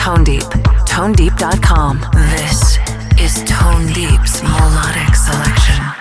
Tone Deep. ToneDeep.com. This is Tone Deep's melodic selection.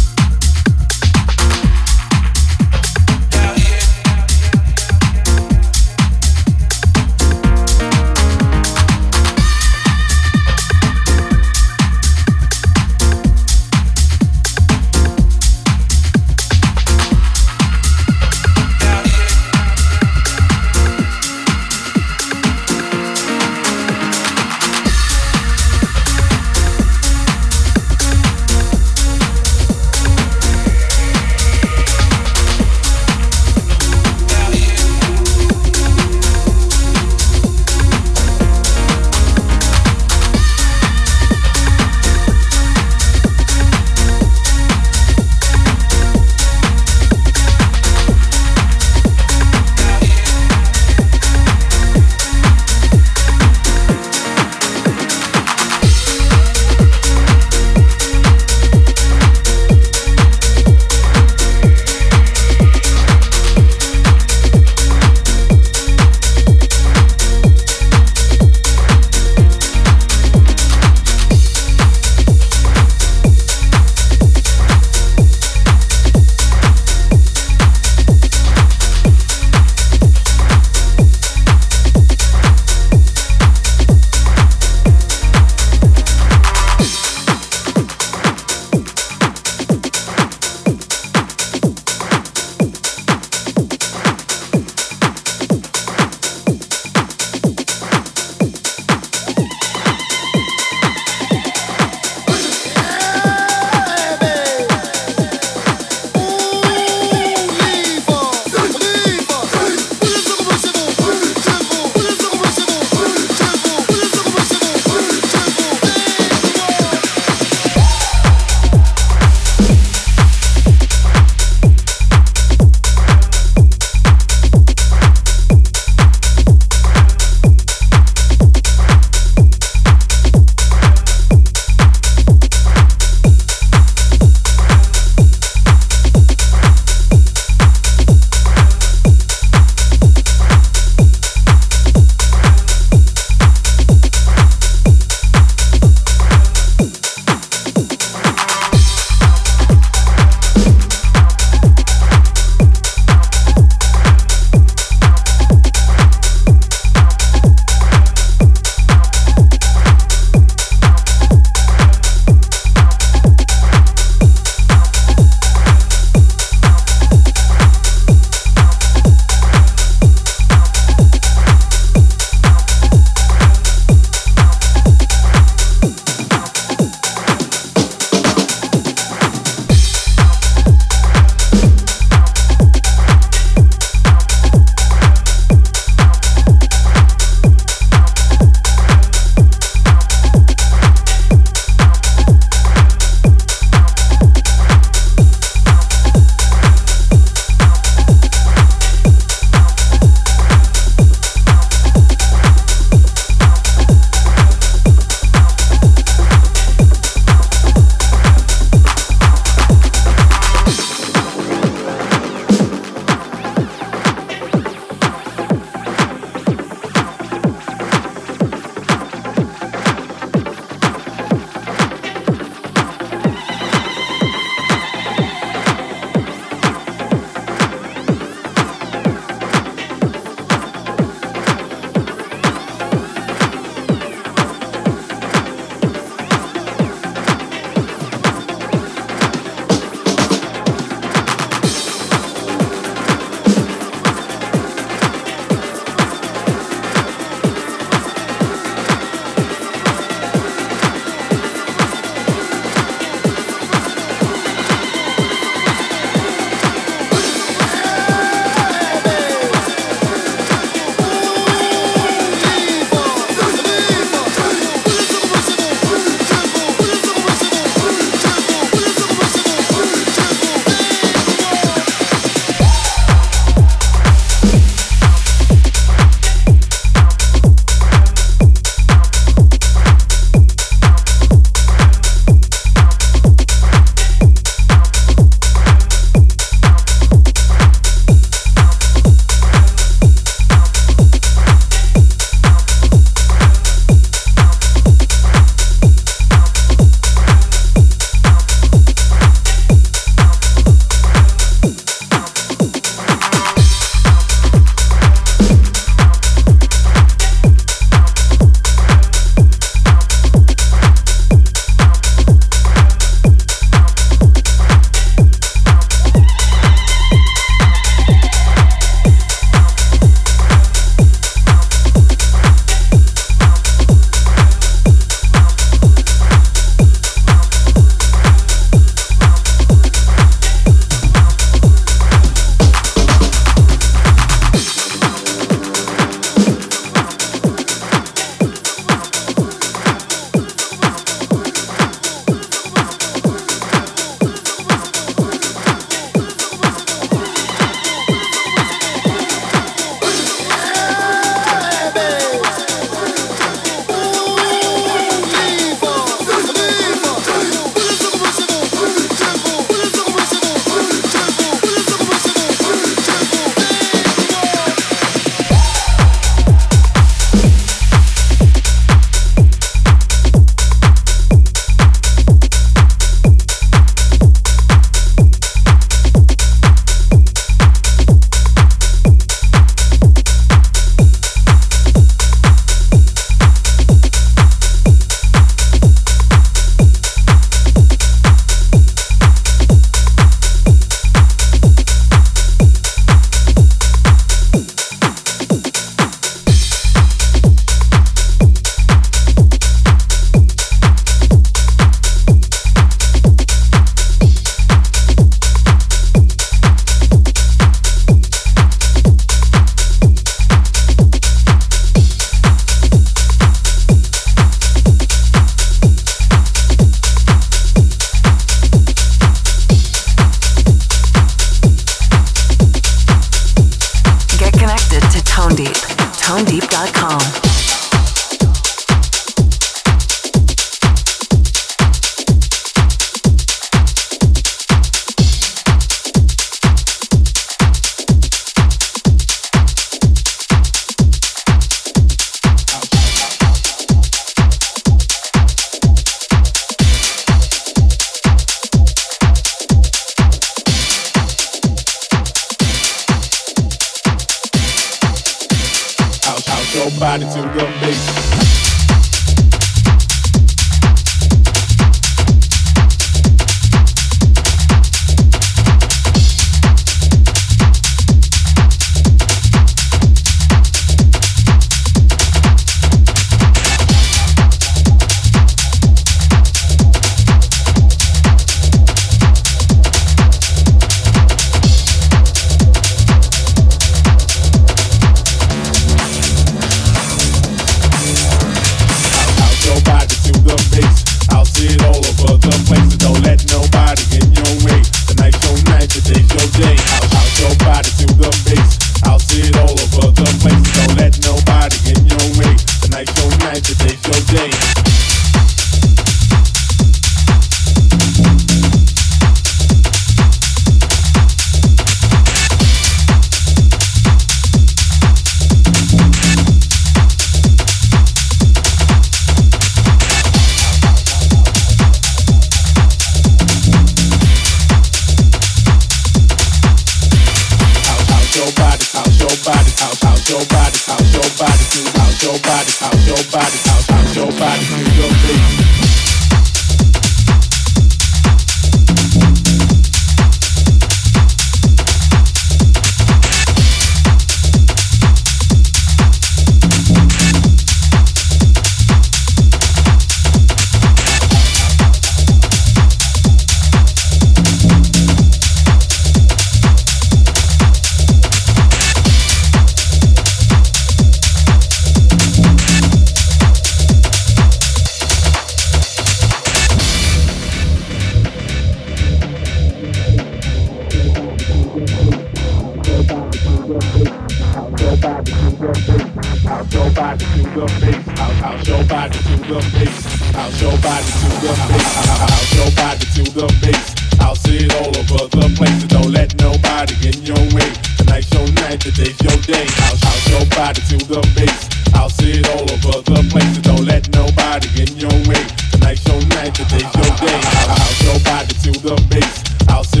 To the bass. I'll show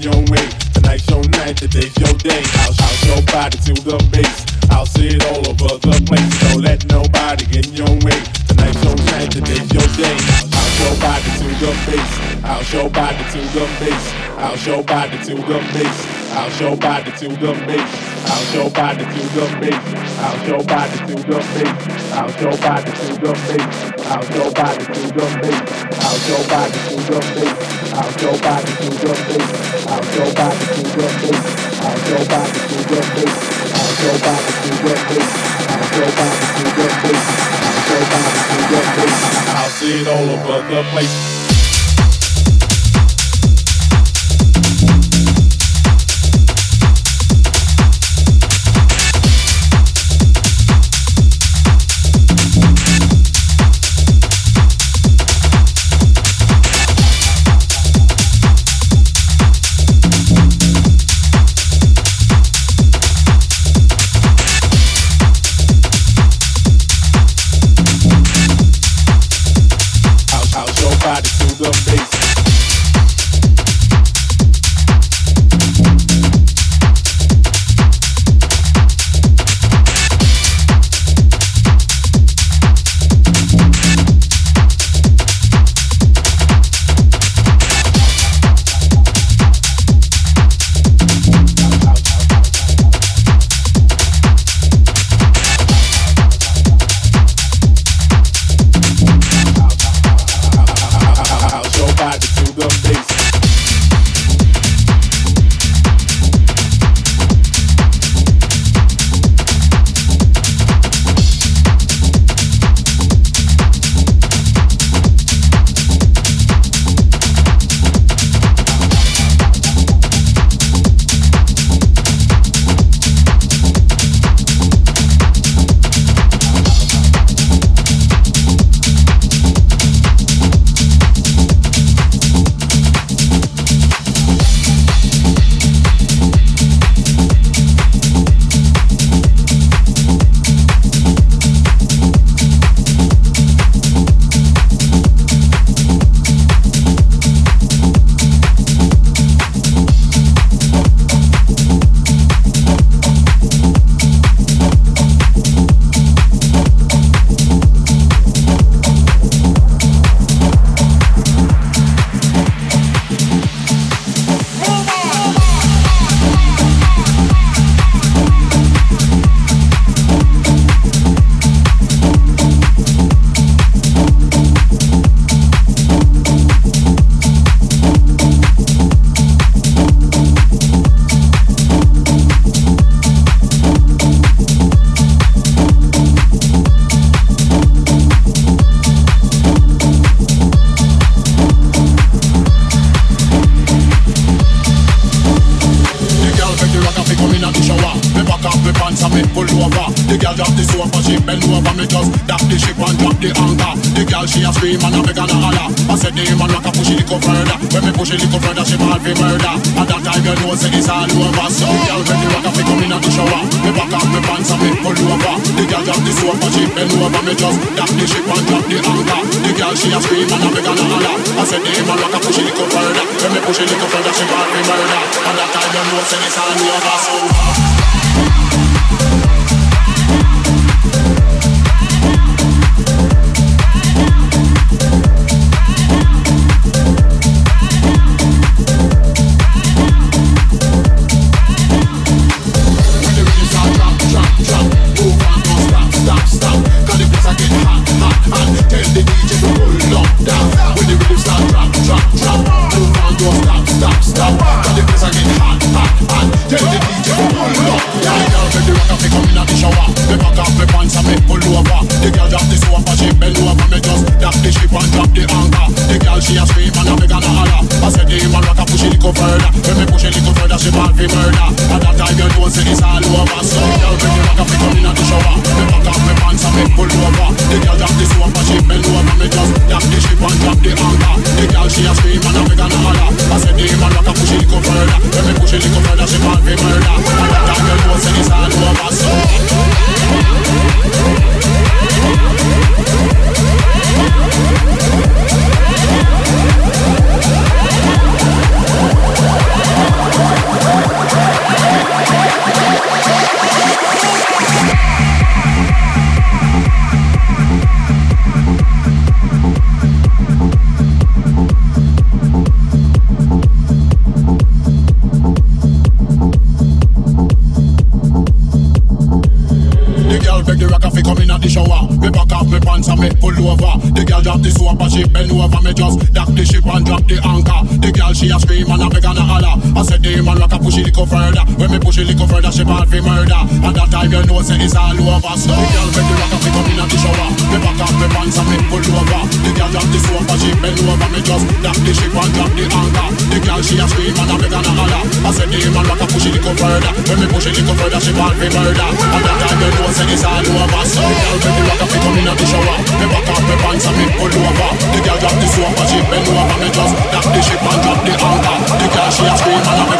your way. Tonight's your night, today's your day. Out your body to the bass. I'll show body to the bass. I'll show body to the bass. I'll show body to the bass. I'll show body to the bass. I'll show body to the bass. I'll show body to the bass. I'll show body to the bass. I'll show body to the bass. I'll show body to the bass your body to your face, out your body to your face, out your body to your face, out your body to your face, out your body to your face, out your body to your face, out your body to your face. I'll see it all over the place. little further. When me push it little further, she bad for murder. And that time you know say it's all over. So the girl make the rock and pick up in the shower. Me back up me pants and me pull over. The girl drop the sofa, she bend over. Me just drop the ship and drop the anchor. The girl she a scream and a beg and a holler. I said the man rock and push it little further. When me push it little further, she bad for murder. And that time you know say it's all over. So the girl make the rock and pick up in the shower. Me back up me pants and me pull over. The girl drop the sofa, she bend over. Me just drop the ship and drop the anchor. The girl she a scream and a beg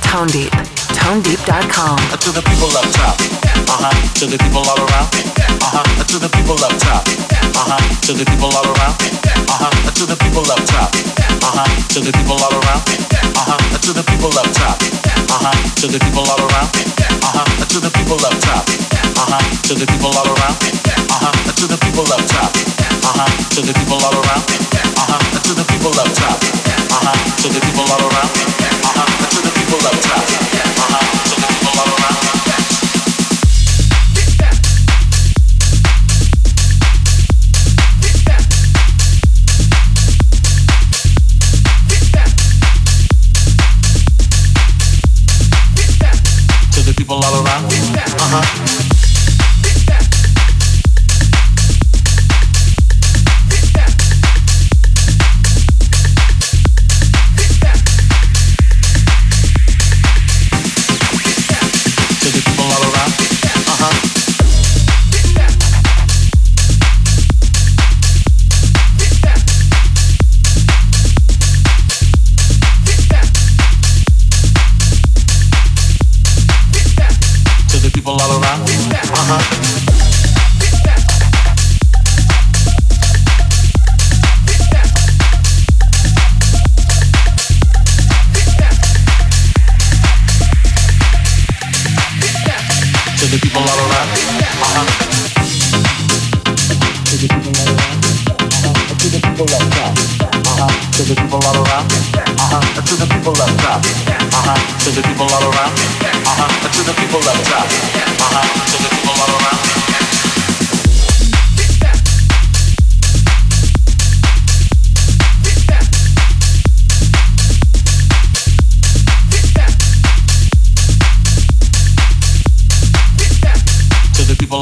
Tone Deep. ToneDeep.com. To the people up top. Uh huh. To the people all around. Uh huh. To the people up top. Uh huh. To the people all around. Uh huh. To the people up top. Uh huh. To the people all around. Uh huh. To the people up top. Uh huh. To the people all around. Uh huh. To the people up top. Uh huh. To the people all around. Uh huh. To the people up top. Uh huh. To the people all around. Uh huh. To the people up top. Uh to Uh-huh.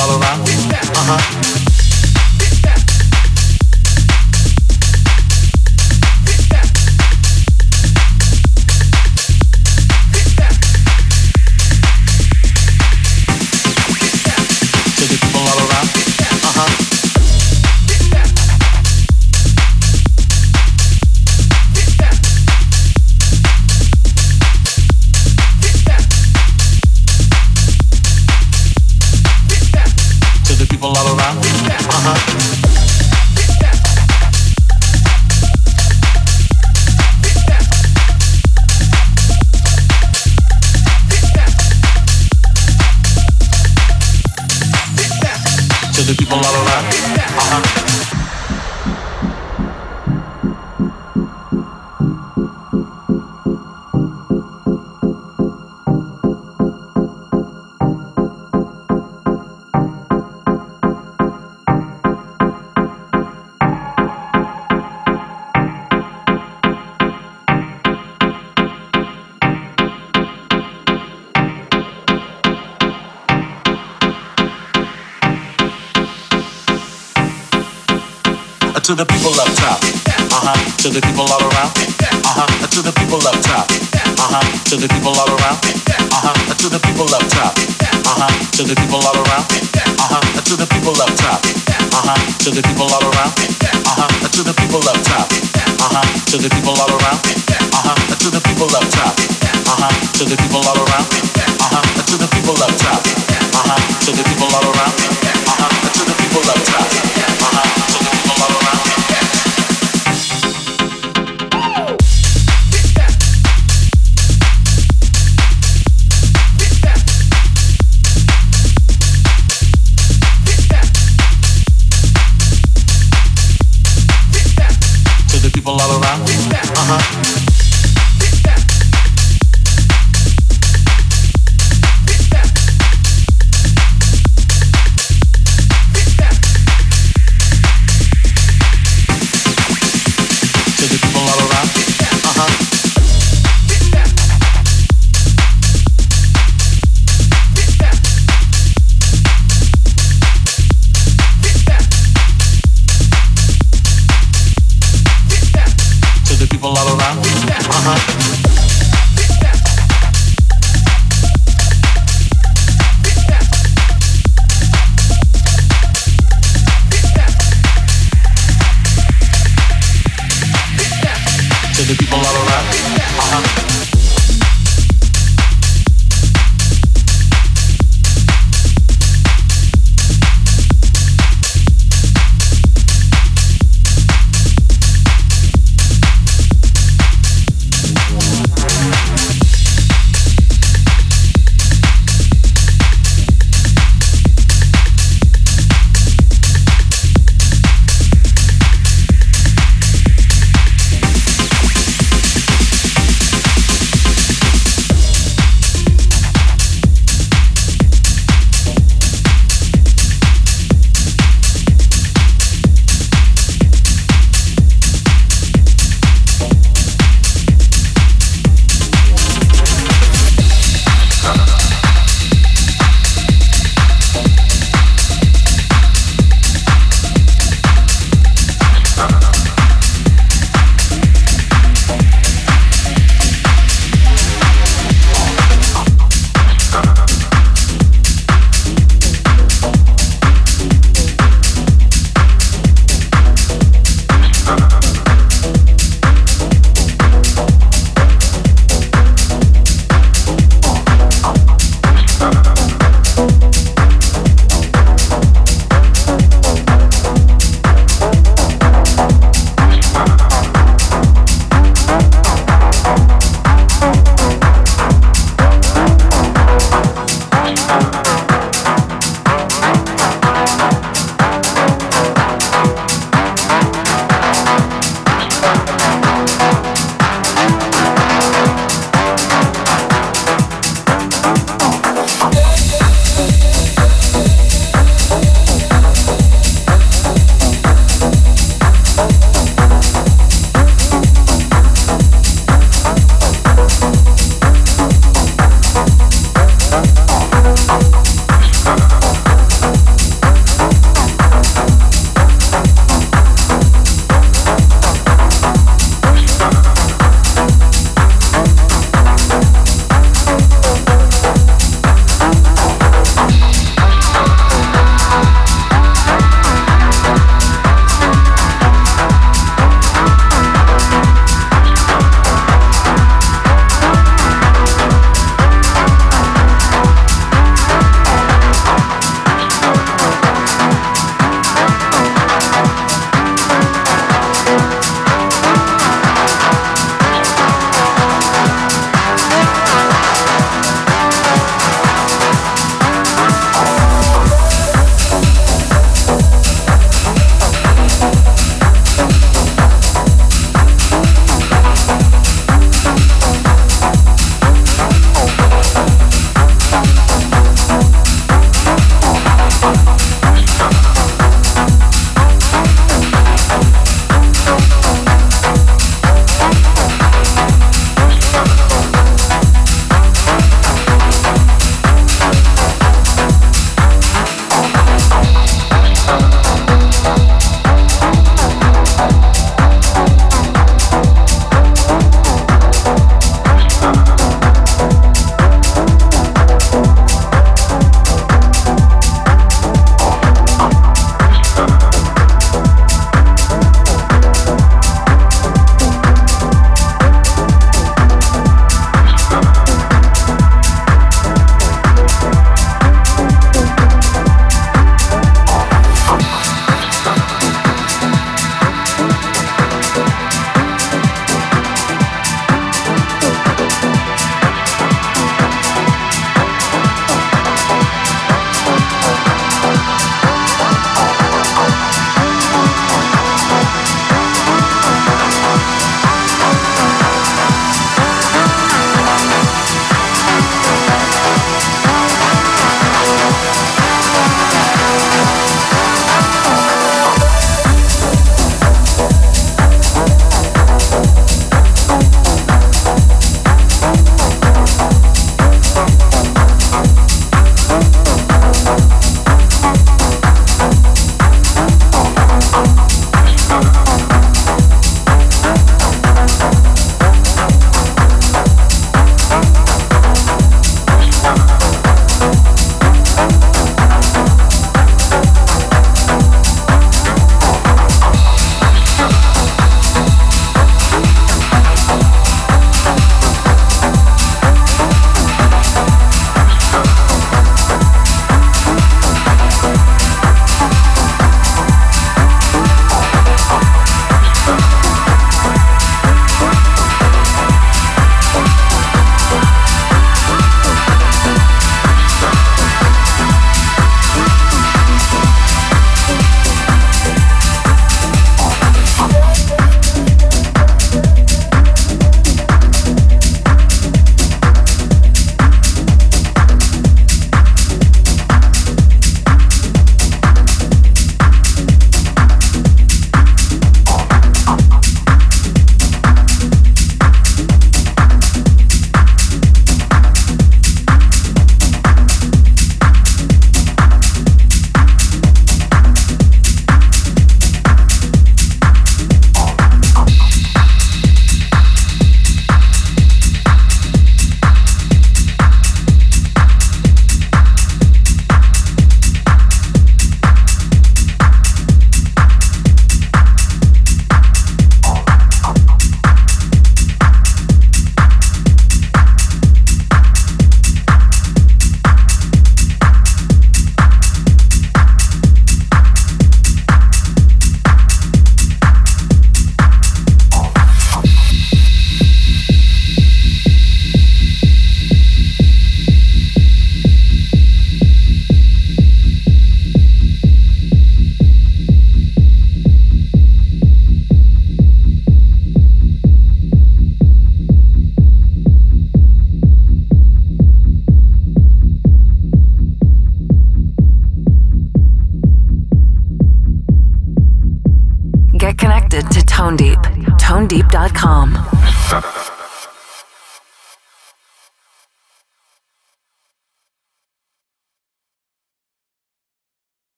all around. Uh huh.